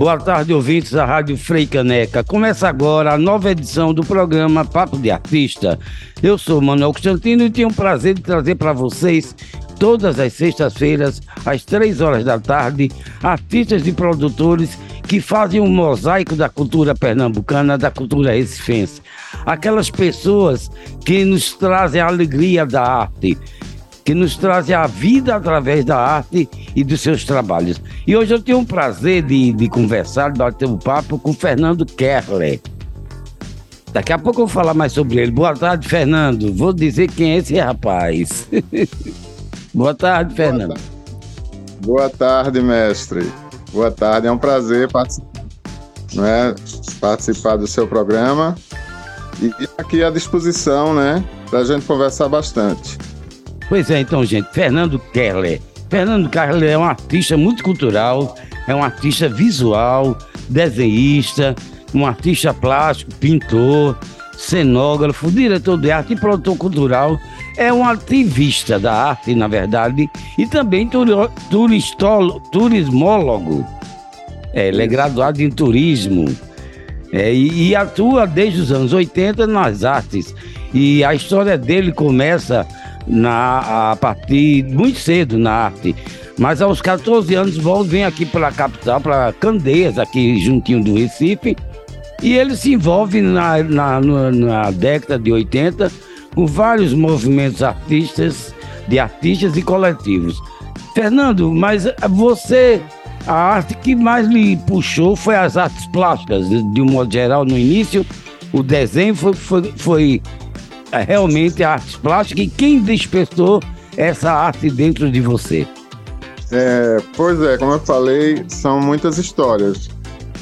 Boa tarde, ouvintes da Rádio Frei Caneca. Começa agora a nova edição do programa Papo de Artista. Eu sou Manuel Constantino e tenho o prazer de trazer para vocês, todas as sextas-feiras, às três horas da tarde, artistas e produtores que fazem um mosaico da cultura pernambucana, da cultura recifense. Aquelas pessoas que nos trazem a alegria da arte que nos trazem a vida através da arte e dos seus trabalhos. E hoje eu tenho o prazer de, de conversar, de bater um papo com o Fernando Kerler. Daqui a pouco eu vou falar mais sobre ele. Boa tarde, Fernando. Vou dizer quem é esse rapaz. Boa tarde, Fernando. Boa tarde, mestre. Boa tarde, é um prazer participar, não é? participar do seu programa e aqui à disposição, né, para a gente conversar bastante. Pois é, então, gente, Fernando Keller. Fernando Keller é um artista muito cultural, é um artista visual, desenhista, um artista plástico, pintor, cenógrafo, diretor de arte e produtor cultural. É um ativista da arte, na verdade, e também turismólogo. É, ele é graduado em turismo é, e, e atua desde os anos 80 nas artes. E a história dele começa na, a partir muito cedo na arte. Mas aos 14 anos, Valdo vem aqui para a capital, para Candeias, aqui juntinho do Recife, e ele se envolve na, na, na década de 80 com vários movimentos artistas, de artistas e coletivos. Fernando, mas você, a arte que mais lhe puxou foi as artes plásticas, de um modo geral, no início, o desenho foi, foi, foi realmente a arte plástica e quem despertou essa arte dentro de você? É, pois é, como eu falei, são muitas histórias.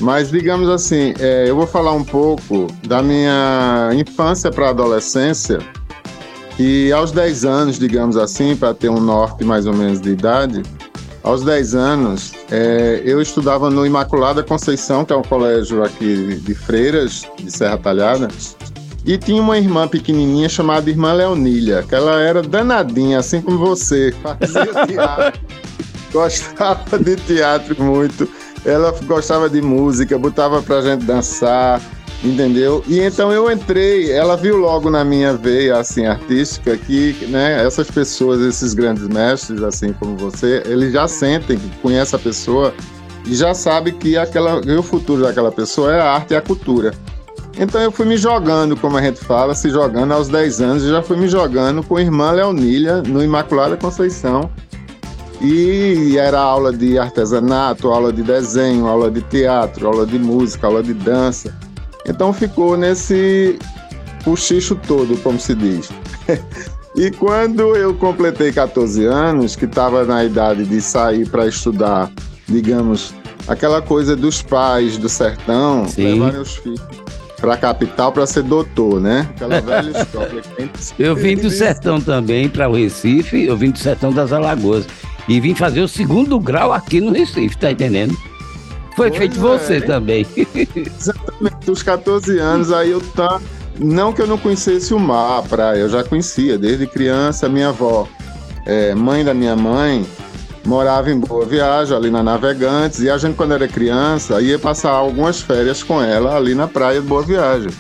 Mas digamos assim, é, eu vou falar um pouco da minha infância para a adolescência. E aos 10 anos, digamos assim, para ter um norte mais ou menos de idade, aos 10 anos, é, eu estudava no Imaculada Conceição, que é um colégio aqui de freiras de Serra Talhada, e tinha uma irmã pequenininha chamada Irmã Leonília, que ela era danadinha, assim como você, fazia teatro, gostava de teatro muito. Ela gostava de música, botava pra gente dançar, entendeu? E então eu entrei, ela viu logo na minha veia assim artística que, né, essas pessoas, esses grandes mestres assim como você, eles já sentem, conhecem a pessoa e já sabe que aquela, o futuro daquela pessoa é a arte e a cultura. Então eu fui me jogando, como a gente fala, se jogando aos 10 anos, eu já fui me jogando com a irmã Leonília no Imaculada Conceição. E era aula de artesanato, aula de desenho, aula de teatro, aula de música, aula de dança. Então ficou nesse puxicho todo, como se diz. e quando eu completei 14 anos, que estava na idade de sair para estudar, digamos, aquela coisa dos pais do sertão, Sim. levarem os filhos para a capital para ser doutor, né? Aquela velha história. eu vim do sertão também para o Recife, eu vim do sertão das Alagoas e vim fazer o segundo grau aqui no Recife, tá entendendo? Foi pois feito é. você também. Exatamente, os 14 anos aí eu tá não que eu não conhecesse o mar, a praia, eu já conhecia desde criança, minha avó, é, mãe da minha mãe, morava em Boa Viagem, ali na Navegantes, e a gente, quando era criança, ia passar algumas férias com ela ali na praia de Boa Viagem.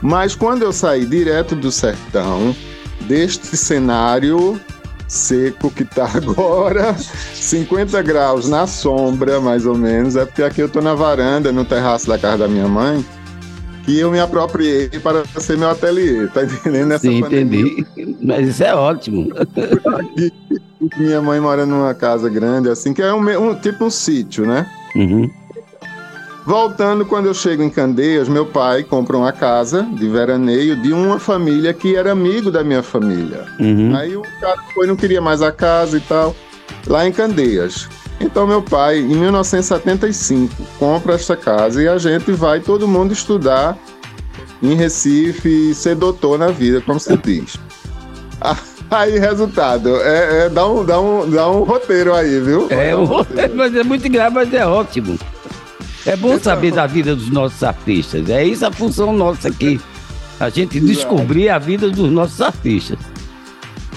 Mas quando eu saí direto do sertão, deste cenário seco que tá agora, 50 graus na sombra, mais ou menos, é porque aqui eu tô na varanda, no terraço da casa da minha mãe, que eu me apropriei para ser meu ateliê, tá entendendo? Nessa Sim, pandemia. entendi. Mas isso é ótimo. Minha mãe mora numa casa grande, assim, que é um, um tipo um sítio, né? Uhum. Voltando, quando eu chego em Candeias, meu pai compra uma casa de veraneio de uma família que era amigo da minha família. Uhum. Aí o cara foi, não queria mais a casa e tal, lá em Candeias. Então meu pai, em 1975, compra essa casa e a gente vai todo mundo estudar em Recife e ser doutor na vida, como se diz. Aí, resultado, é, é, dá, um, dá, um, dá um roteiro aí, viu? É, um roteiro, mas é muito grave, mas é ótimo. É bom então, saber da vida dos nossos artistas. É isso a função nossa aqui. A gente descobrir a vida dos nossos artistas.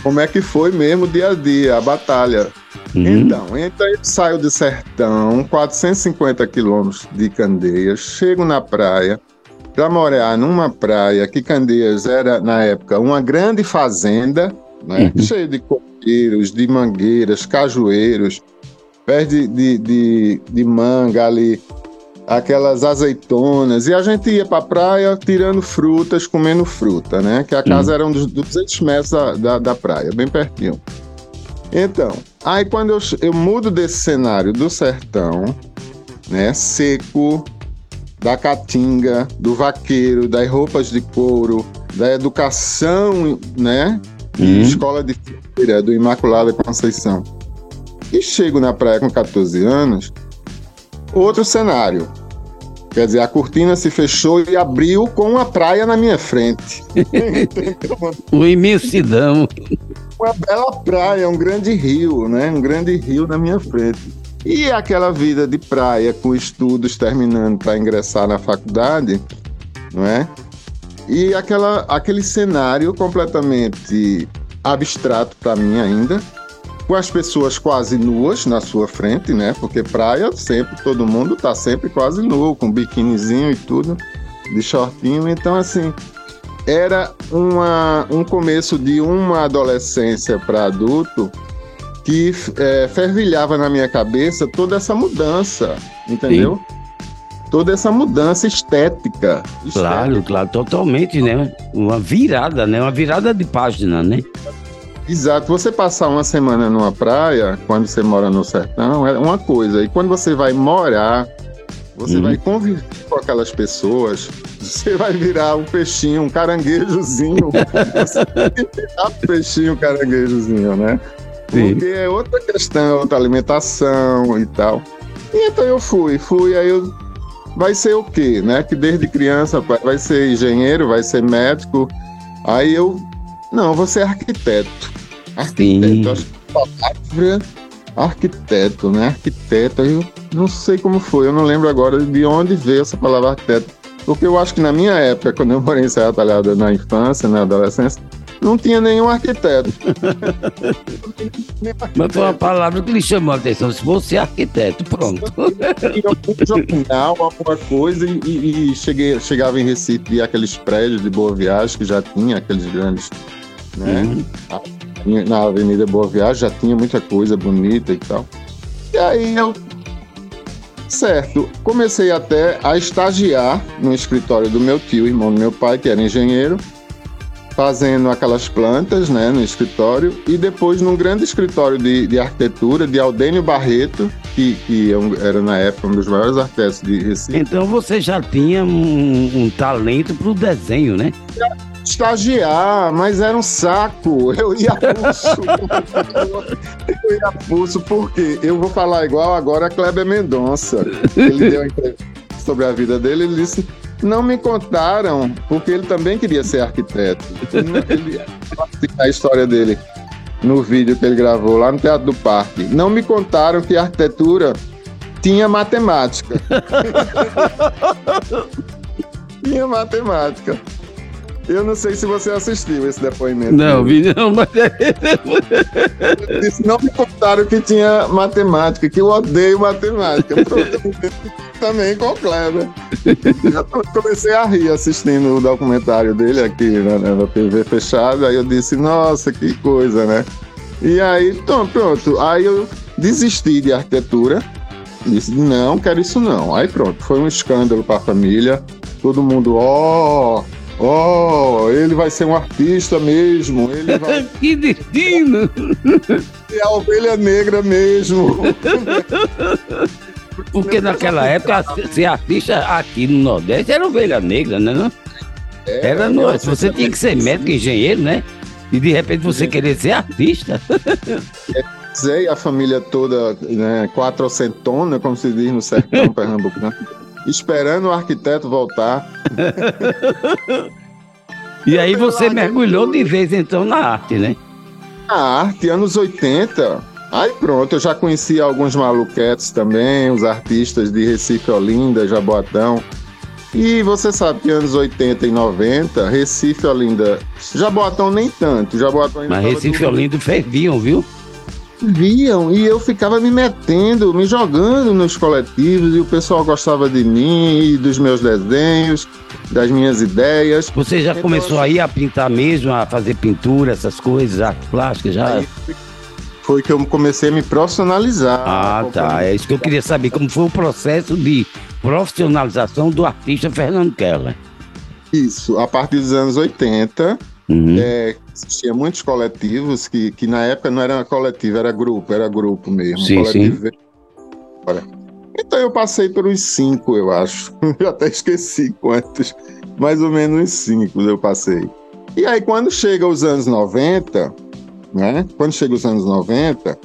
Como é que foi mesmo dia a dia, a batalha. Então, então eu saio do sertão, 450 quilômetros de Candeias, chego na praia, para morar numa praia que Candeias era, na época, uma grande fazenda, né, uhum. cheia de coqueiros, de mangueiras, cajueiros, pés de, de, de, de manga ali, aquelas azeitonas, e a gente ia para a praia tirando frutas, comendo fruta, né? Que a casa uhum. era um dos 200 metros da, da, da praia, bem pertinho. Então, aí quando eu, eu mudo desse cenário do sertão, né, seco, da caatinga, do vaqueiro, das roupas de couro, da educação, né, uhum. escola de feira do Imaculada Conceição. E chego na praia com 14 anos, outro cenário. Quer dizer, a cortina se fechou e abriu com a praia na minha frente. Uma imensidão uma bela praia, um grande rio, né? Um grande rio na minha frente. E aquela vida de praia com estudos terminando para ingressar na faculdade, não é? E aquela, aquele cenário completamente abstrato para mim ainda, com as pessoas quase nuas na sua frente, né? Porque praia sempre todo mundo tá sempre quase nu, com biquinizinho e tudo, de shortinho. Então assim, era uma, um começo de uma adolescência para adulto que é, fervilhava na minha cabeça toda essa mudança, entendeu? Sim. Toda essa mudança estética. Claro, estética. claro, totalmente, né? Uma virada, né? Uma virada de página, né? Exato. Você passar uma semana numa praia, quando você mora no sertão, é uma coisa. E quando você vai morar você uhum. vai conviver com aquelas pessoas, você vai virar um peixinho, um caranguejozinho. você virar um peixinho, um caranguejozinho, né? Sim. Porque é outra questão, outra alimentação e tal. E então eu fui, fui, aí eu. Vai ser o quê, né? Que desde criança vai ser engenheiro, vai ser médico. Aí eu. Não, vou ser arquiteto. Arquiteto. Sim. Acho que a palavra arquiteto, né? Arquiteto, eu não sei como foi, eu não lembro agora de onde veio essa palavra arquiteto. Porque eu acho que na minha época, quando eu morei em Serra Talhada na infância, na adolescência, não tinha nenhum arquiteto. Mas foi uma palavra que lhe chamou a atenção. Se fosse arquiteto, pronto. Um jornal, alguma coisa, e, e, cheguei, chegava em Recife e aqueles prédios de Boa Viagem, que já tinha aqueles grandes, né? Uhum na Avenida Boa Viagem, já tinha muita coisa bonita e tal. E aí eu. Certo, comecei até a estagiar no escritório do meu tio, irmão do meu pai, que era engenheiro, fazendo aquelas plantas né, no escritório, e depois num grande escritório de, de arquitetura de Aldênio Barreto, que, que é era na época um dos maiores arquitetos de Recife. Então você já tinha um, um talento para o desenho, né? Já estagiar, mas era um saco. Eu ia pulso. eu ia pulso porque eu vou falar igual agora a Kleber Mendonça. Ele deu uma entrevista sobre a vida dele, ele disse: "Não me contaram, porque ele também queria ser arquiteto". Ele, a história dele no vídeo que ele gravou lá no Teatro do Parque. Não me contaram que arquitetura tinha matemática. tinha matemática. Eu não sei se você assistiu esse depoimento. Não, vi não, mas. Disse, não me contaram que tinha matemática, que eu odeio matemática. Também com o Kleber. Eu comecei a rir assistindo o documentário dele aqui né, na TV fechada. Aí eu disse, nossa, que coisa, né? E aí, então, pronto. Aí eu desisti de arquitetura. Disse, não, quero isso não. Aí pronto, foi um escândalo para a família. Todo mundo, ó. Oh, Oh, ele vai ser um artista mesmo. Ele vai... que destino! É a ovelha negra mesmo. Porque naquela época, ser artista aqui no Nordeste era ovelha negra, né? Não? É, era no... Você tinha que ser médico, engenheiro, né? E de repente você querer ser artista. É, e a família toda, né, quatrocentona, como se diz no sertão pernambucano esperando o arquiteto voltar. e aí você mergulhou de vez então na arte, né? Na arte, anos 80. Aí pronto, eu já conheci alguns maluquetes também, os artistas de Recife, Olinda, Jaboatão. E você sabe que anos 80 e 90, Recife, Olinda, Jaboatão nem tanto, Jaboatão ainda Mas Recife e Olinda ferviam, viu? Viam e eu ficava me metendo, me jogando nos coletivos e o pessoal gostava de mim e dos meus desenhos, das minhas ideias. Você já então, começou assim, aí a pintar mesmo, a fazer pintura, essas coisas, arte plástica já? Foi que eu comecei a me profissionalizar. Ah, tá. É isso que eu queria saber, como foi o processo de profissionalização do artista Fernando Keller. Isso, a partir dos anos 80, Uhum. É, existia muitos coletivos que, que na época não era coletivo, era grupo, era grupo mesmo. Sim, sim. Então eu passei uns cinco, eu acho. Eu até esqueci quantos. Mais ou menos uns cinco eu passei. E aí quando chega os anos 90, né? Quando chega os anos 90,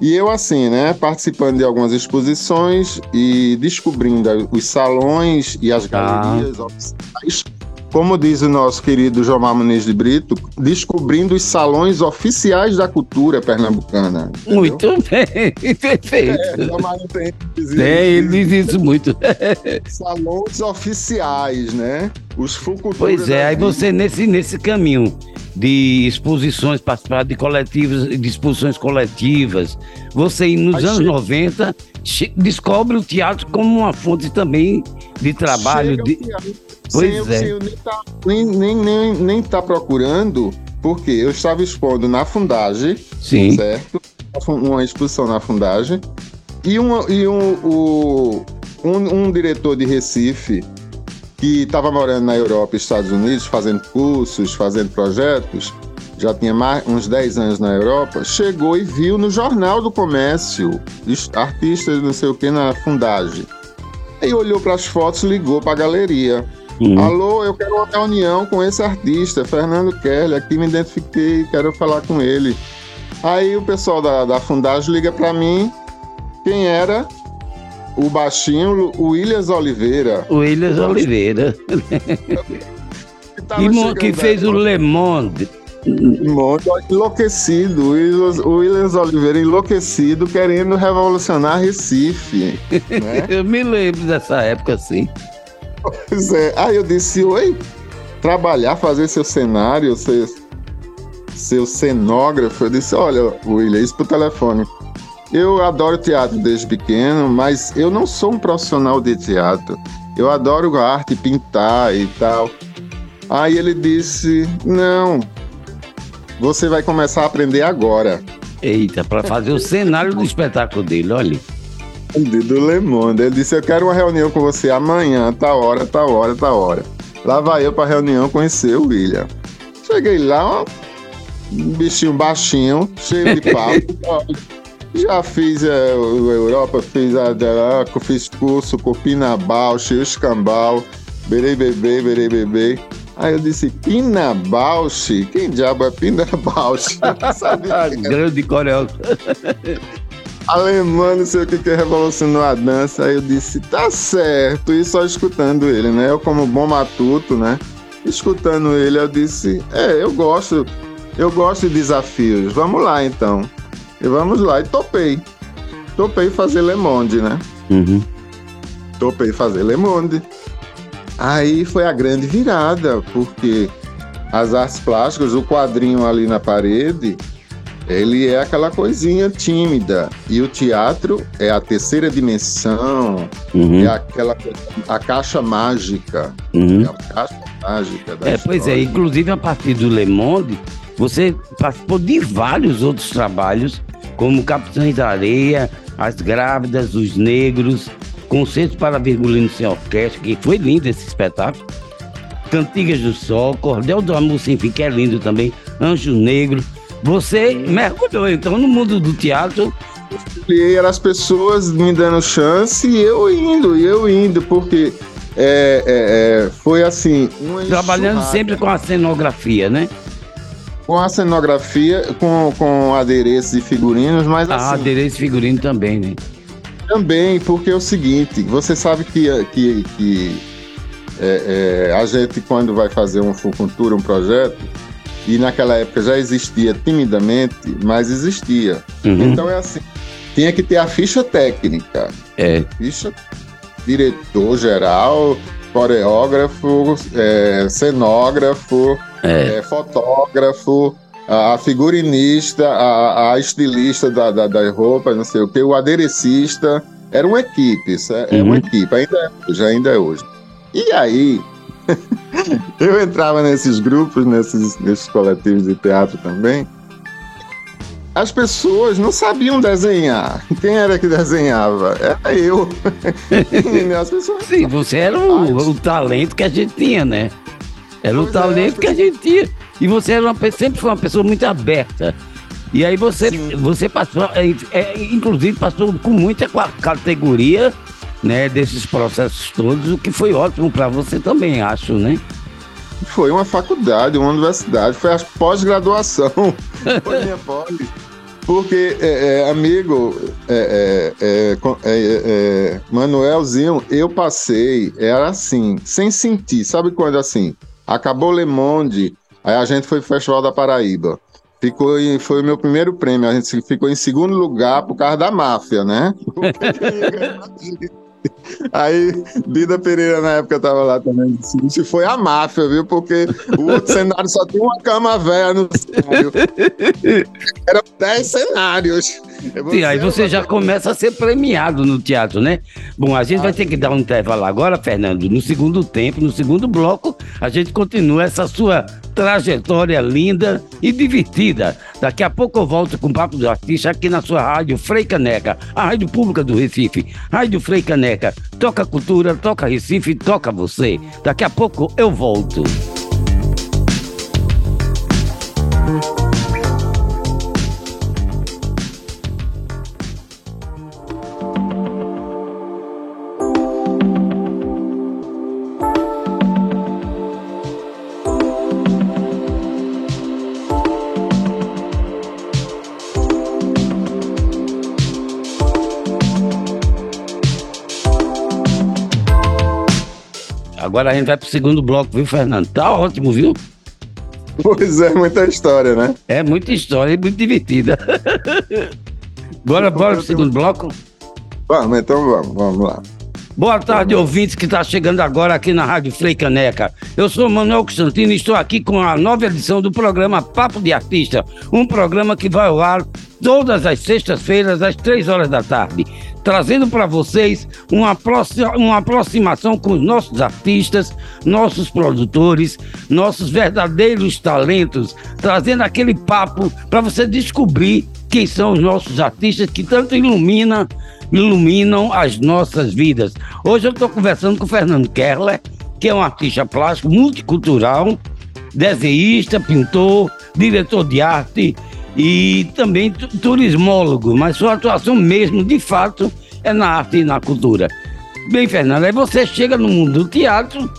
e eu assim, né, participando de algumas exposições e descobrindo os salões e as ah. galerias ah. oficiais como diz o nosso querido Jomar Muniz de Brito, descobrindo os salões oficiais da cultura pernambucana. Entendeu? Muito bem, perfeito. É, é, ele diz isso muito. salões oficiais, né? Os Fuculturas. Pois é, aí você nesse, nesse caminho de exposições, participar de coletivos, de exposições coletivas. Você, nos aí anos chega... 90, descobre o teatro como uma fonte também de trabalho. de... Pois sem, é. Sem nem, tá, nem, nem, nem, nem tá procurando, porque eu estava expondo na Fundagem, Sim. certo? Uma exposição na Fundagem. E, um, e um, o, um, um diretor de Recife que estava morando na Europa e Estados Unidos, fazendo cursos, fazendo projetos, já tinha mais, uns 10 anos na Europa, chegou e viu no Jornal do Comércio artistas não sei o que na fundagem. Aí olhou para as fotos, ligou para a galeria. Uhum. Alô, eu quero uma reunião com esse artista, Fernando Kelly, aqui me identifiquei, quero falar com ele. Aí o pessoal da, da fundagem liga para mim, quem era? o baixinho, o Williams Oliveira. O Williams Oliveira. que, que fez o Le Monde. Enlouquecido, o Williams Oliveira enlouquecido, querendo revolucionar Recife. Né? eu me lembro dessa época, sim. Pois é. Aí eu disse, oi, trabalhar, fazer seu cenário, seu, seu cenógrafo. Eu disse, olha, William, isso pro telefone. Eu adoro teatro desde pequeno, mas eu não sou um profissional de teatro. Eu adoro arte, pintar e tal. Aí ele disse: Não, você vai começar a aprender agora. Eita, para fazer o cenário do espetáculo dele, olha. Do Le Monde. Ele disse: Eu quero uma reunião com você amanhã, tá hora, tá hora, tá hora. Lá vai eu pra reunião conhecer o William. Cheguei lá, um bichinho baixinho, cheio de papo. Já fiz é, a Europa, fiz a Delaco, fiz curso com Pina Bausch, Escambau, Berei Bebê, Berei Bebê. Aí eu disse, Pina Bausch? Quem diabo é Pina Bausch? Grande coreano. Alemão, não sei o que, que revolucionou a dança. Aí eu disse, tá certo. E só escutando ele, né? Eu, como bom matuto, né? Escutando ele, eu disse, é, eu gosto. Eu gosto de desafios. Vamos lá, então. E vamos lá, e topei. Topei fazer Le Monde, né? Uhum. Topei fazer Le Monde. Aí foi a grande virada, porque as artes plásticas, o quadrinho ali na parede, ele é aquela coisinha tímida. E o teatro é a terceira dimensão, uhum. é aquela a caixa mágica. Uhum. É a caixa mágica da É, história. pois é, inclusive a partir do Le Monde, você participou de vários outros trabalhos como Capitães da Areia, As Grávidas, Os Negros, Concertos para Virgulino Sem Orquestra, que foi lindo esse espetáculo, Cantigas do Sol, Cordel do Amor Sem Fim, que é lindo também, Anjo Negro. Você mergulhou então no mundo do teatro. E eram as pessoas me dando chance e eu indo, e eu indo, porque é, é, é, foi assim. Trabalhando sempre com a cenografia, né? com a cenografia, com, com adereços e figurinos, mas ah, assim... adereços e figurino também, né? Também, porque é o seguinte, você sabe que, que, que é, é, a gente, quando vai fazer uma fucultura, um projeto, e naquela época já existia timidamente, mas existia. Uhum. Então é assim, tinha que ter a ficha técnica. É. Ficha diretor geral, coreógrafo, é, cenógrafo, é. É, fotógrafo, a figurinista, a, a estilista da, da, das roupas, não sei o que, o aderecista. Era uma equipe, é, é uhum. uma equipe, ainda é hoje, ainda é hoje. E aí, eu entrava nesses grupos, nesses, nesses coletivos de teatro também. As pessoas não sabiam desenhar. Quem era que desenhava? Era eu. As pessoas... Sim, você era o, o talento que a gente tinha, né? Era pois o é, talento é, que a gente tinha. E você era uma, sempre foi uma pessoa muito aberta. E aí você, você passou, é, é, inclusive passou com muita categoria né, desses processos todos, o que foi ótimo para você também, acho, né? Foi uma faculdade, uma universidade, foi a pós-graduação. foi minha pós. Porque, é, é, amigo, é, é, é, Manuelzinho, eu passei, era assim, sem sentir. Sabe quando assim? Acabou Le Monde, aí a gente foi pro Festival da Paraíba. Ficou em, foi o meu primeiro prêmio. A gente ficou em segundo lugar por causa da máfia, né? Aí, Bida Pereira, na época, tava lá também. Disse, foi a máfia, viu? Porque o outro cenário só tinha uma cama velha no cenário. Eram 10 cenários. Sim, aí você já começa a ser premiado no teatro, né? Bom, a gente vai ter que dar um intervalo agora, Fernando. No segundo tempo, no segundo bloco, a gente continua essa sua trajetória linda e divertida. Daqui a pouco eu volto com o Papo do Artista aqui na sua rádio Frei Caneca, a rádio pública do Recife. Rádio Frei Caneca, toca cultura, toca Recife, toca você. Daqui a pouco eu volto. Agora a gente vai pro segundo bloco, viu, Fernando? Tá ótimo, viu? Pois é, muita história, né? É muita história e muito divertida. bora, bora pro segundo bloco? Vamos, então vamos, vamos lá. Boa tarde, ouvintes que está chegando agora aqui na Rádio Frei Caneca. Eu sou Manuel Constantino e estou aqui com a nova edição do programa Papo de Artista, um programa que vai ao ar todas as sextas-feiras, às três horas da tarde, trazendo para vocês uma, uma aproximação com os nossos artistas, nossos produtores, nossos verdadeiros talentos, trazendo aquele papo para você descobrir quem são os nossos artistas que tanto iluminam iluminam as nossas vidas. Hoje eu estou conversando com o Fernando Kerler, que é um artista plástico multicultural, desenhista, pintor, diretor de arte e também turismólogo, mas sua atuação mesmo, de fato, é na arte e na cultura. Bem, Fernando, aí você chega no mundo do teatro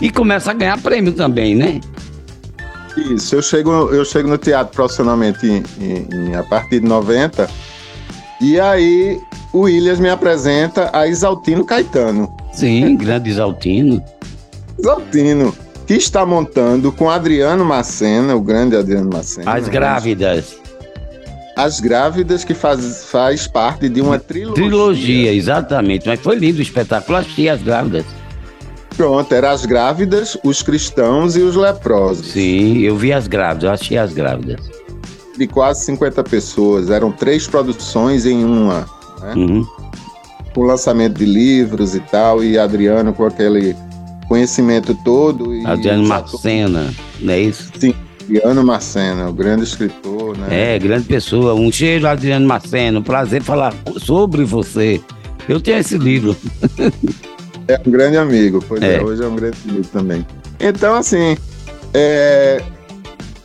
e começa a ganhar prêmio também, né? Isso, eu chego, eu chego no teatro profissionalmente em, em, a partir de 90, e aí o Williams me apresenta a Isaltino Caetano. Sim, grande Isaltino. Isaltino, que está montando com Adriano Macena, o grande Adriano Macena. As grávidas. As Grávidas, que faz, faz parte de uma trilogia. Trilogia, exatamente. Mas foi lindo o espetáculo, achei As Grávidas. Pronto, eram As Grávidas, os cristãos e os leprosos. Sim, eu vi As Grávidas, eu achei As Grávidas. De quase 50 pessoas, eram três produções em uma né? Uhum. Com o lançamento de livros e tal, e Adriano com aquele conhecimento todo. E Adriano Marcena, não é isso? Sim, Adriano Marcena, o grande escritor, né? É, grande pessoa. Um cheiro, Adriano Marcena. Um prazer falar sobre você. Eu tenho esse livro. é um grande amigo, pois é. é, hoje é um grande amigo também. Então, assim, é...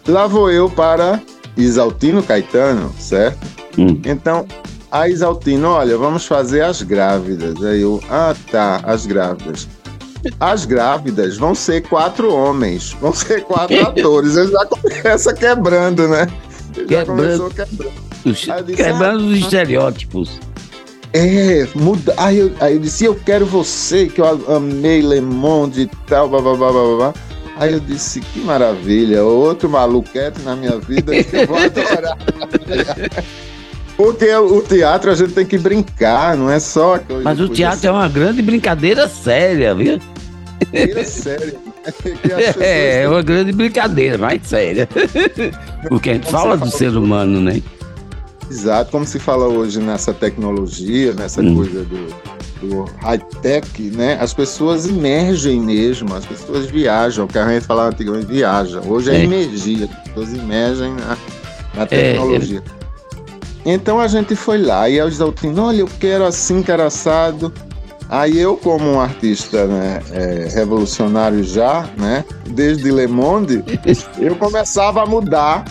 lá vou eu para Isaltino Caetano, certo? Hum. Então, a Isaltino, olha, vamos fazer as grávidas. Aí eu, ah tá, as grávidas. As grávidas vão ser quatro homens, vão ser quatro atores. Ele já começa quebrando, né? Ele quebrando, quebrando. Os, disse, quebrando ah, os estereótipos. É, muda. Aí eu, aí eu disse, eu quero você, que eu amei Le Monde e tal, blá, blá, blá, blá, blá. Aí eu disse, que maravilha, outro maluquete na minha vida que eu vou adorar. Porque o teatro a gente tem que brincar, não é só Mas o teatro é uma grande brincadeira séria, viu? Brincadeira séria. é, é uma grande brincadeira, mas séria. Porque a gente fala do ser humano, né? Exato, como se fala hoje nessa tecnologia, nessa hum. coisa do, do high-tech, né? As pessoas emergem mesmo, as pessoas viajam, o que a gente falava antigamente, viaja. Hoje é, é energia, as pessoas emergem na, na é, tecnologia. É, então a gente foi lá e eu disse olha, eu quero assim, quero assado. Aí eu, como um artista né, é, revolucionário já, né, desde Le Monde, eu começava a mudar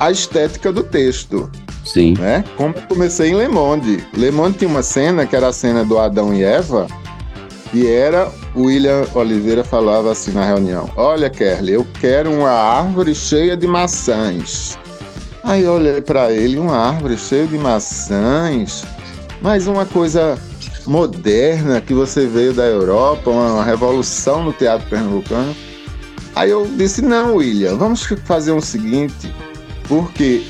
a estética do texto. Sim. Né? Como eu comecei em Le Monde. Le Monde tinha uma cena que era a cena do Adão e Eva, e era o William Oliveira falava assim na reunião: Olha, Kerly, eu quero uma árvore cheia de maçãs. Aí eu olhei para ele, uma árvore cheia de maçãs, mas uma coisa moderna que você veio da Europa, uma revolução no teatro pernambucano. Aí eu disse: Não, William, vamos fazer o seguinte, porque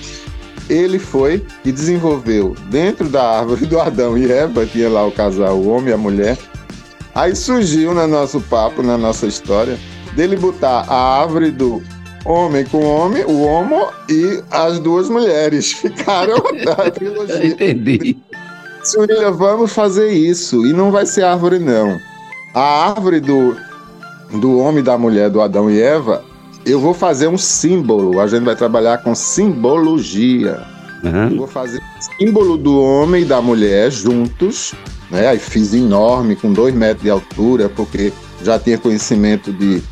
ele foi e desenvolveu dentro da árvore do Adão e Eva, tinha lá o casal, o homem e a mulher. Aí surgiu no nosso papo, na nossa história, dele botar a árvore do homem com homem, o homo e as duas mulheres. Ficaram da trilogia. Entendi. William, vamos fazer isso. E não vai ser árvore, não. A árvore do, do homem e da mulher, do Adão e Eva, eu vou fazer um símbolo. A gente vai trabalhar com simbologia. Uhum. Eu vou fazer símbolo do homem e da mulher juntos. Né? Aí fiz enorme, com dois metros de altura, porque já tinha conhecimento de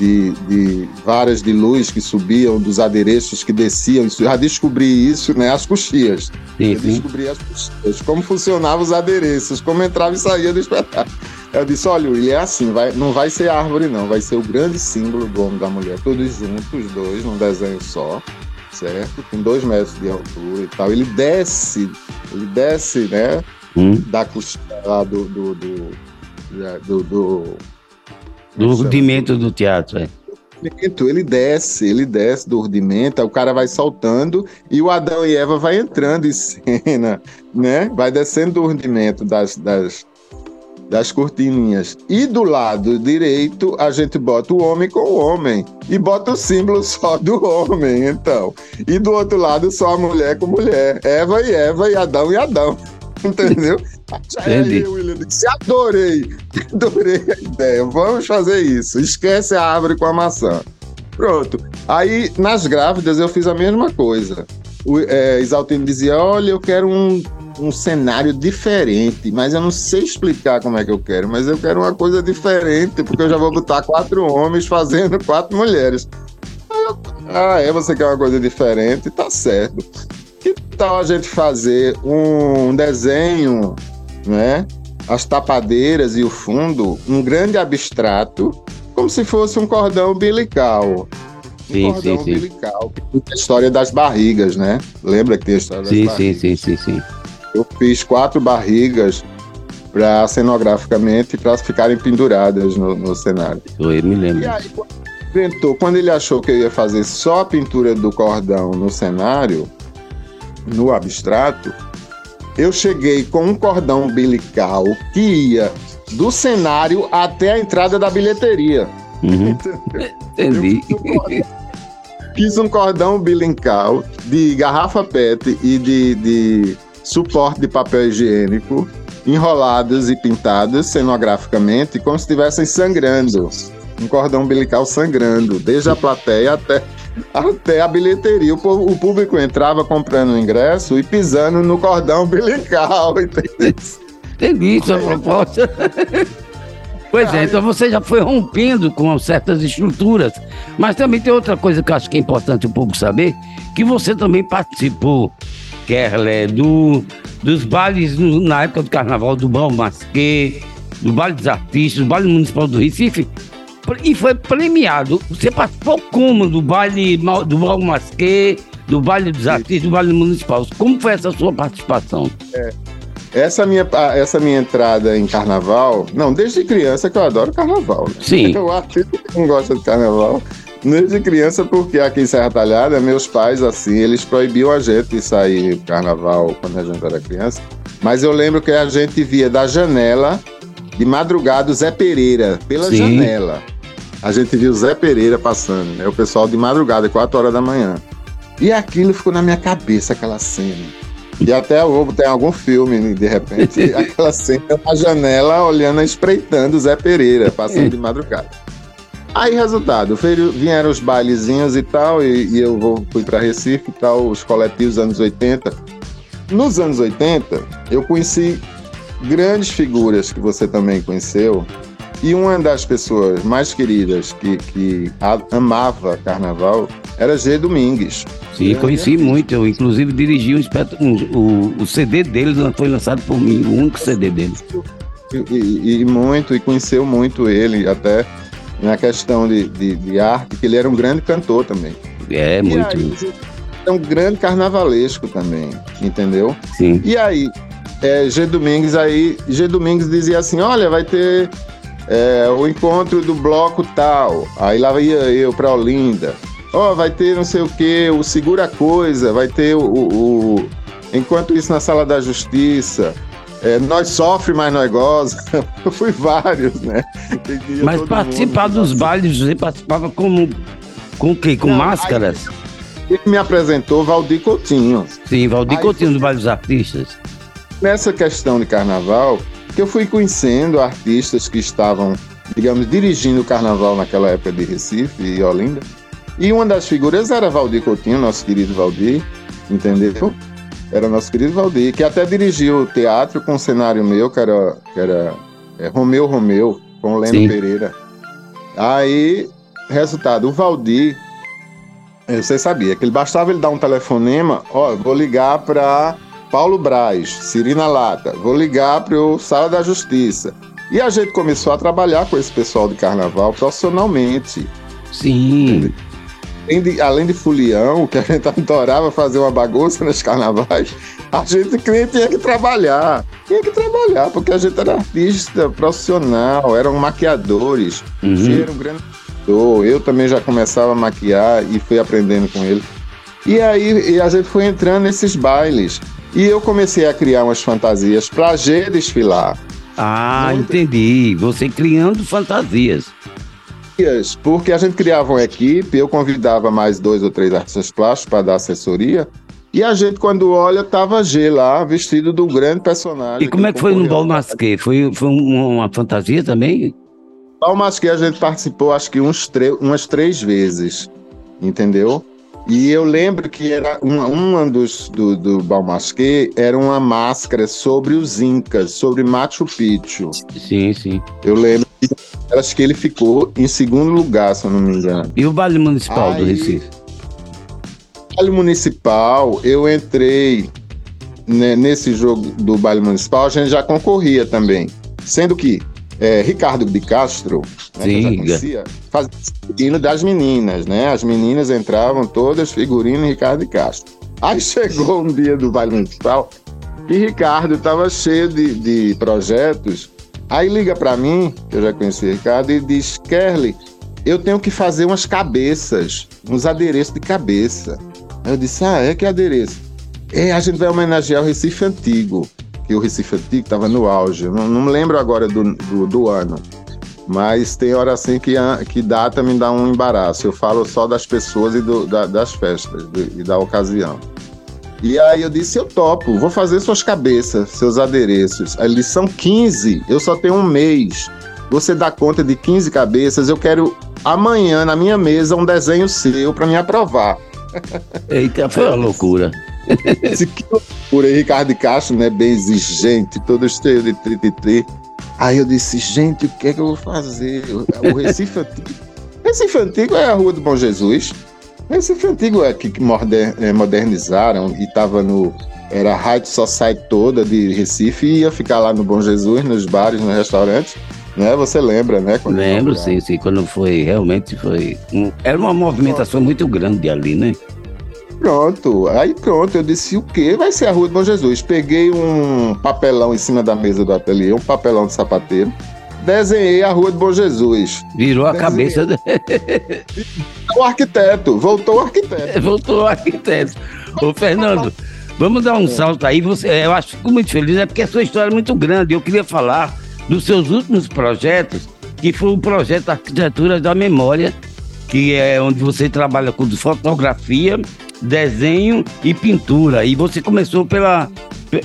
de, de varas de luz que subiam, dos adereços que desciam. Já descobri isso, né? As coxias. Sim, eu descobri as coxias, como funcionavam os adereços, como entrava e saía do espetáculo. Eu disse, olha, ele é assim, vai, não vai ser árvore, não, vai ser o grande símbolo do homem da mulher, todos juntos, os dois, num desenho só, certo? Com dois metros de altura e tal. Ele desce, ele desce, né? Hum. Da coxia lá do, do, do, do, do do rudimento do teatro, é. Ele desce, ele desce do rudimento, o cara vai soltando e o Adão e Eva vai entrando em cena, né? Vai descendo do rudimento das, das, das cortininhas. E do lado direito, a gente bota o homem com o homem. E bota o símbolo só do homem, então. E do outro lado, só a mulher com mulher. Eva e Eva, e Adão e Adão. Entendeu? Aí, William disse: adorei, adorei a ideia. Vamos fazer isso. Esquece a árvore com a maçã. Pronto. Aí, nas grávidas, eu fiz a mesma coisa. O é, Isaltino dizia: Olha, eu quero um, um cenário diferente, mas eu não sei explicar como é que eu quero, mas eu quero uma coisa diferente, porque eu já vou botar quatro homens fazendo quatro mulheres. Ah, é? Você quer uma coisa diferente? Tá certo. Que tal a gente fazer um desenho né? As tapadeiras e o fundo, um grande abstrato, como se fosse um cordão umbilical. Um sim, cordão sim, umbilical. Sim. A história das barrigas, né? Lembra que tem a história das sim, barrigas? Sim, sim, sim, sim. Eu fiz quatro barrigas para cenograficamente para ficarem penduradas no, no cenário. Eu me lembro. E aí, quando ele achou que eu ia fazer só a pintura do cordão no cenário, no abstrato, eu cheguei com um cordão umbilical que ia do cenário até a entrada da bilheteria. Uhum. Entendi. Fiz um cordão umbilical de garrafa PET e de, de suporte de papel higiênico enrolados e pintados cenograficamente como se estivessem sangrando. Um cordão umbilical sangrando, desde a plateia até até a bilheteria. O, público entrava comprando o ingresso e pisando no cordão umbilical, entendeu? Entendi sua proposta. Pois é, então você já foi rompendo com certas estruturas. Mas também tem outra coisa que eu acho que é importante o público saber, que você também participou, Kerle, do, dos bailes no, na época do carnaval do Bal Masquê, do baile dos artistas, do baile municipal do Recife, e foi premiado. Você participou como do baile do Balgo Masquê, do baile dos artistas, do baile municipal? Como foi essa sua participação? É. Essa minha, essa minha entrada em carnaval, não, desde criança que eu adoro carnaval. Né? Sim. Eu acho que não gosta de carnaval. Desde criança, porque aqui em Serra Talhada, meus pais, assim, eles proibiam a gente de sair carnaval quando a gente era criança. Mas eu lembro que a gente via da janela, de madrugada, o Zé Pereira, pela Sim. janela. a gente viu Zé Pereira passando, né? O pessoal de madrugada, 4 horas da manhã. E aquilo ficou na minha cabeça, aquela cena. E até eu vou ter algum filme, de repente, aquela cena na janela, olhando, espreitando o Zé Pereira, passando de madrugada. Aí, resultado, vieram os bailezinhos e tal, e, e eu vou, fui para Recife e tal, os coletivos anos 80. Nos anos 80, eu conheci grandes figuras que você também conheceu, e uma das pessoas mais queridas que, que amava carnaval era G. Domingues. Sim, conheci muito. Eu, inclusive, dirigi um, um, o, o CD deles foi lançado por mim, o único CD deles. E, e, e muito, e conheceu muito ele, até na questão de, de, de, arte, que ele era um grande cantor também. É, muito. É um grande carnavalesco também, entendeu? Sim. E aí, é, G. Domingues aí, G. Domingues dizia assim, olha, vai ter é, o encontro do bloco tal. Aí lá ia eu para Olinda. Ó, oh, vai ter não sei o que, o Segura Coisa, vai ter o, o, o, Enquanto isso, na Sala da Justiça. É, nós sofre, mas nós goza. Eu fui vários, né? Mas participar mundo, dos bailes, você participava com, com o quê? Com não, máscaras? Aí, ele me apresentou Valdir Coutinho. Sim, Valdir aí Coutinho foi... dos Artistas. Nessa questão de carnaval, que eu fui conhecendo artistas que estavam, digamos, dirigindo o carnaval naquela época de Recife e Olinda. E uma das figuras era Valdir Coutinho, nosso querido Valdir, entendeu? Era nosso querido Valdir, que até dirigiu o teatro com um cenário meu, que era, que era é, Romeu Romeu, com o Leno Sim. Pereira. Aí, resultado, o Valdir, você sabia que ele bastava ele dar um telefonema, ó, vou ligar para Paulo Braz, Cirina Lata, vou ligar para o Sala da Justiça. E a gente começou a trabalhar com esse pessoal de carnaval profissionalmente. Sim. Além de, além de fulião, que a gente adorava fazer uma bagunça nos carnavais, a gente tinha que trabalhar. Tinha que trabalhar, porque a gente era artista profissional, eram maquiadores. Uhum. Era um grande eu também já começava a maquiar e fui aprendendo com ele. E aí e a gente foi entrando nesses bailes. E eu comecei a criar umas fantasias para G desfilar. Ah, Muito... entendi. Você criando fantasias. Porque a gente criava uma equipe, eu convidava mais dois ou três artistas plásticos para dar assessoria. E a gente, quando olha, tava G lá, vestido do grande personagem. E como é que foi no Bal Masquê? Foi, foi uma, fantasia também? Bal Masquê a gente participou, acho que uns umas três vezes, entendeu? E eu lembro que era uma, uma dos do, do Balmasque era uma máscara sobre os Incas, sobre Machu Picchu. Sim, sim. Eu lembro que acho que ele ficou em segundo lugar, se eu não me engano. E o baile municipal Aí, do Recife? Baile municipal, eu entrei né, nesse jogo do baile municipal, a gente já concorria também. Sendo que é, Ricardo de Castro, né, que eu já conhecia, figurino das meninas, né? As meninas entravam todas figurino Ricardo de Castro. Aí chegou um dia do baile municipal e Ricardo estava cheio de, de projetos. Aí liga para mim, eu já conheci Ricardo, e diz: Kerly, eu tenho que fazer umas cabeças, uns adereços de cabeça. Aí eu disse: Ah, é que adereço? É, a gente vai homenagear o Recife Antigo que o Recife Antigo estava no auge. Não, não me lembro agora do, do, do, ano. Mas tem hora assim que, que data me dá um embaraço. Eu falo só das pessoas e do, da, das festas e da ocasião. E aí eu disse, eu topo, vou fazer suas cabeças, seus adereços. Eles são 15, eu só tenho um mês. Você dá conta de 15 cabeças, eu quero amanhã na minha mesa um desenho seu para me aprovar. Eita, foi uma loucura. Esse que loucura. Ricardo de Castro, né, bem exigente, todo cheio de trititi. Aí eu disse, gente, o que é que eu vou fazer? O Recife Antigo. Recife Antigo é a Rua do Bom Jesus. Recife Antigo é que é, modernizaram e estava no. Era a High Society toda de Recife e ia ficar lá no Bom Jesus, nos bares, nos restaurantes. Né? Você lembra, né? Lembro, sim, sim. Quando foi, realmente foi. Um, era uma movimentação muito grande ali, né? Pronto, aí pronto, eu disse o que vai ser a Rua do Bom Jesus. Peguei um papelão em cima da mesa do ateliê, um papelão de sapateiro, desenhei a Rua do Bom Jesus. Virou a cabeça do... o arquiteto, voltou o arquiteto. voltou o arquiteto. Ô Fernando, vamos dar um salto aí. Você, eu acho que fico muito feliz, é porque a sua história é muito grande. Eu queria falar dos seus últimos projetos que foi o projeto Arquitetura da Memória, que é onde você trabalha com fotografia, desenho e pintura. E você começou pela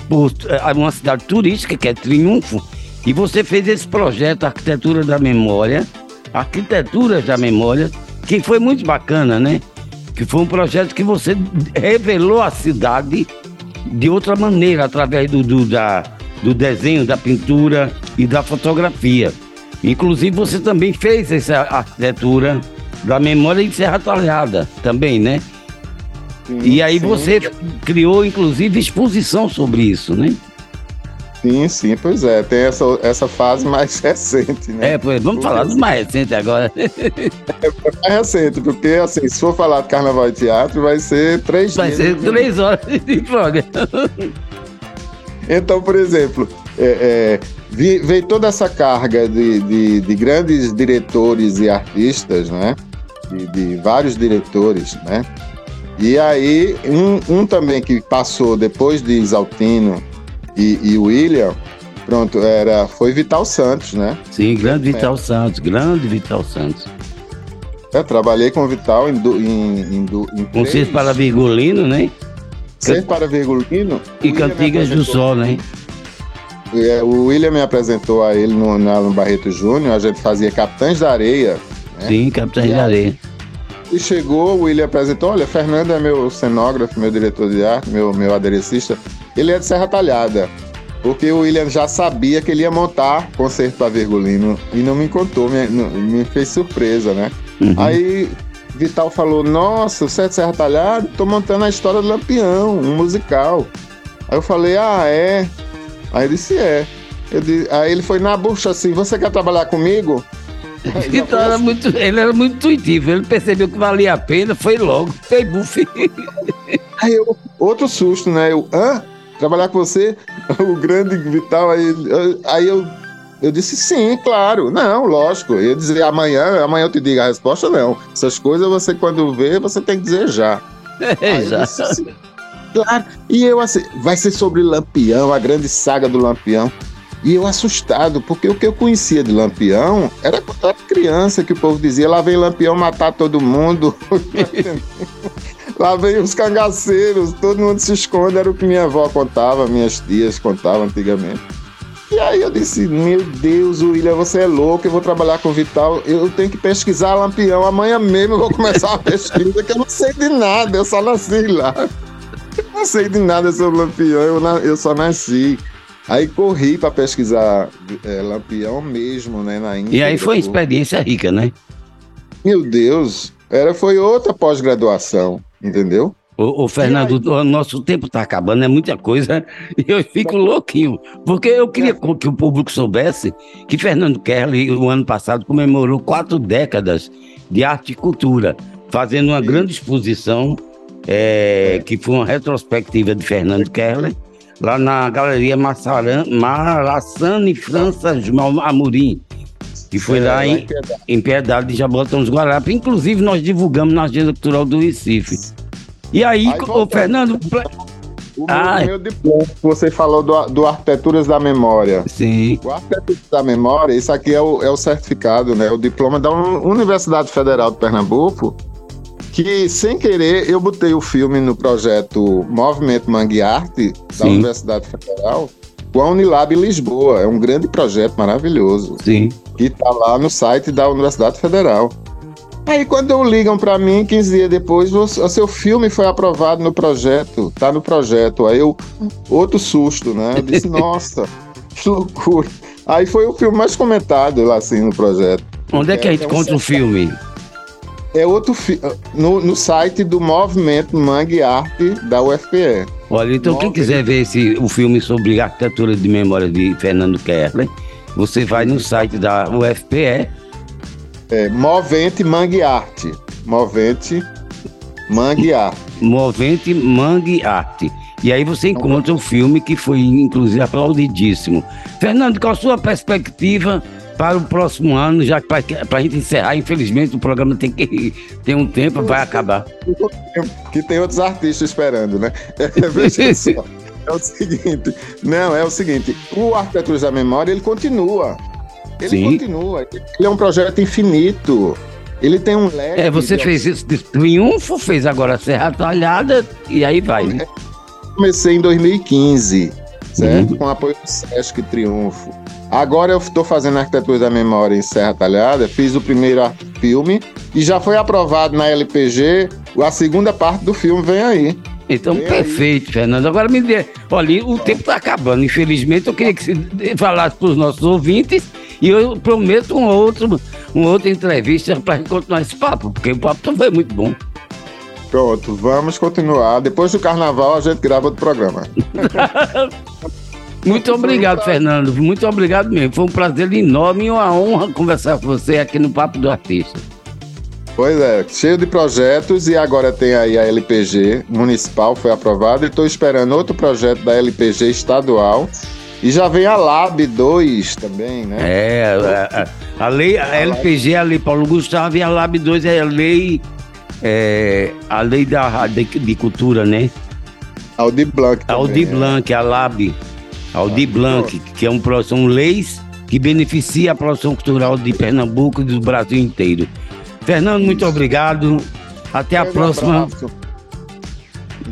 por é, uma cidade turística, que é Triunfo, e você fez esse projeto Arquitetura da Memória, Arquitetura da Memória, que foi muito bacana, né? Que foi um projeto que você revelou a cidade de outra maneira, através do, do, da, do desenho, da pintura e da fotografia. Inclusive, você também fez essa arquitetura da memória em Serra Talhada, também, né? Sim, e aí sim. você criou, inclusive, exposição sobre isso, né? Sim, sim, pois é. Tem essa, essa fase mais recente, né? É, pois, vamos falar do mais recente agora. É mais recente, porque assim, se for falar de carnaval e teatro, vai ser três Vai ser três horas de programa. Então, por exemplo, é, é, veio toda essa carga de, de, de, grandes diretores e artistas, né? De, de vários diretores, né? E aí, um, um, também que passou depois de Isaltino e, e William, pronto, era, foi Vital Santos, né? Sim, grande Vital é. Santos, grande Vital Santos. Eu trabalhei com o Vital em, em, em, em Com seis para Virgulino, né? Seis para Virgulino. E Cantigas do Sol, né? É, o William me apresentou a ele no, no Barreto Júnior, a gente fazia Capitães da Areia. Né? Sim, Capitães da Areia. E chegou, o William apresentou, olha, Fernando é meu cenógrafo, meu diretor de arte, meu, meu aderecista. Ele é de Serra Talhada, porque o William já sabia que ele ia montar concerto para Virgulino e não me contou, me, me fez surpresa, né? Uhum. Aí Vital falou, nossa, você é de Serra Talhada? Tô montando a história do Lampião, um musical. Aí eu falei, ah, é? Aí ele disse, é. Disse, aí ele foi na bucha assim, você quer trabalhar comigo? Então era muito, ele era muito intuitivo, ele percebeu que valia a pena, foi logo, fez buff. Aí eu, outro susto, né? Eu, hã? Trabalhar com você? O grande Vital, aí, aí eu, eu disse sim, claro. Não, lógico. Eu ia dizer amanhã, amanhã eu te digo a resposta, não. Essas coisas você, quando vê, você tem que dizer já. É, já. Disse, claro. E eu assim, vai ser sobre Lampião, a grande saga do Lampião. E eu assustado, porque o que eu conhecia de Lampião era quando eu era criança, que o povo dizia, lá vem Lampião matar todo mundo. lá vem os cangaceiros, todo mundo se esconde, era o que minha avó contava, minhas tias contavam antigamente. E aí eu disse, meu Deus, William, você é louco, eu vou trabalhar com Vital, eu tenho que pesquisar Lampião, amanhã mesmo eu vou começar a pesquisa, que eu não sei de nada, eu só nasci lá. Eu não sei de nada sobre Lampião, eu, eu só nasci. Aí corri para pesquisar é, Lampião mesmo, né, na Índia. E aí foi uma experiência rica, né? Meu Deus, era, foi outra pós-graduação, entendeu? Ô, ô Fernando, o nosso tempo está acabando, é muita coisa, e eu fico louquinho, porque eu queria é. que o público soubesse que Fernando Kelly, o ano passado, comemorou quatro décadas de arte e cultura, fazendo uma grande exposição, é, que foi uma retrospectiva de Fernando Keller, lá na Galeria Malassane França Amorim, que foi é, lá, em, em Piedade de Jabotão dos Guarapes. Inclusive, nós divulgamos na Agenda Cultural do Recife. E aí, aí ô, Fernando... O ah, meu, diploma, você falou do, do Arquiteturas da Memória. Sim. O Arquiteturas da Memória, isso aqui é o, é o certificado, né? O diploma da Universidade Federal de Pernambuco, que, sem querer, eu botei o filme no projeto Movimento Mangue Arte, da Universidade Federal, com a Unilab Lisboa. É um grande projeto maravilhoso. Sim. Que está lá no site da Universidade Federal. Aí quando ligam para mim, 15 dias depois, o seu filme foi aprovado no projeto, tá no projeto. Aí eu, outro susto, né? Eu disse, nossa, que loucura. Aí foi o filme mais comentado lá assim no projeto. Onde é que a gente encontra o filme? É outro fi... no, no site do Movimento Mangue Arte da UFPE. Olha, então quem quiser ver esse, o filme sobre arquitetura de memória de Fernando Kerler, você vai no site da UFPE. É, Movente Mangue Arte. Movente Mangue Arte. Movente Mangue Arte. E aí você encontra o filme que foi, inclusive, aplaudidíssimo. Fernando, qual a sua perspectiva para o próximo ano, já que para a gente encerrar, infelizmente o programa tem que ter um tempo, vai acabar. Que tem outros artistas esperando, né? Veja só. É o seguinte, não, é o seguinte, o Arquiteturas da Memória, ele continua. Ele Sim. continua. Ele é um projeto infinito. Ele tem um leque. É, você fez isso de Triunfo, fez agora Serra Talhada e aí vai. Né? Comecei em 2015, certo? Uhum. Com apoio do Sesc Triunfo. Agora eu estou fazendo Arquitetura da Memória em Serra Talhada, fiz o primeiro filme e já foi aprovado na LPG. A segunda parte do filme vem aí. Então, vem perfeito, aí. Fernando. Agora me dê. Olha, o tempo está acabando. Infelizmente, eu queria que você falasse para os nossos ouvintes e eu prometo um outro, uma outra entrevista para continuar esse papo, porque o papo foi muito bom. Pronto, vamos continuar. Depois do carnaval a gente grava outro programa. Muito obrigado, Fernando. Muito obrigado mesmo. Foi um prazer enorme e uma honra conversar com você aqui no Papo do Artista. Pois é, cheio de projetos e agora tem aí a LPG municipal, foi aprovada e estou esperando outro projeto da LPG estadual e já vem a Lab 2 também, né? É, a, a, lei, a, a LPG é a lei Paulo Gustavo e a Lab 2 é a lei, é, a lei da, de, de cultura, né? Aldi Blanc também. Aldi é. Blanc, é. a Lab. Aldi ah, Blanc, que é um, são leis que beneficia a produção cultural de Pernambuco e do Brasil inteiro. Fernando, muito obrigado. Até a próxima. Abraço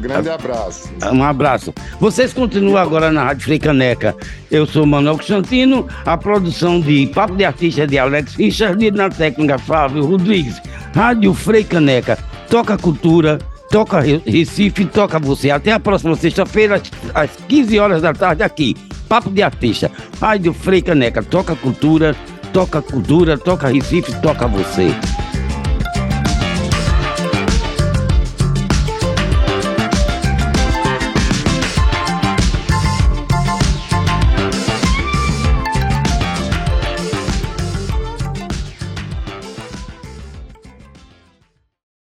grande abraço. Um abraço. Vocês continuam agora na Rádio Frei Caneca. Eu sou Manuel Constantino, a produção de Papo de Artista de Alex Richard e na técnica Flávio Rodrigues. Rádio Frei Caneca. Toca cultura, toca Recife, toca você. Até a próxima sexta-feira, às 15 horas da tarde, aqui. Papo de Artista. Rádio Frei Caneca. Toca cultura, toca cultura, toca Recife, toca você.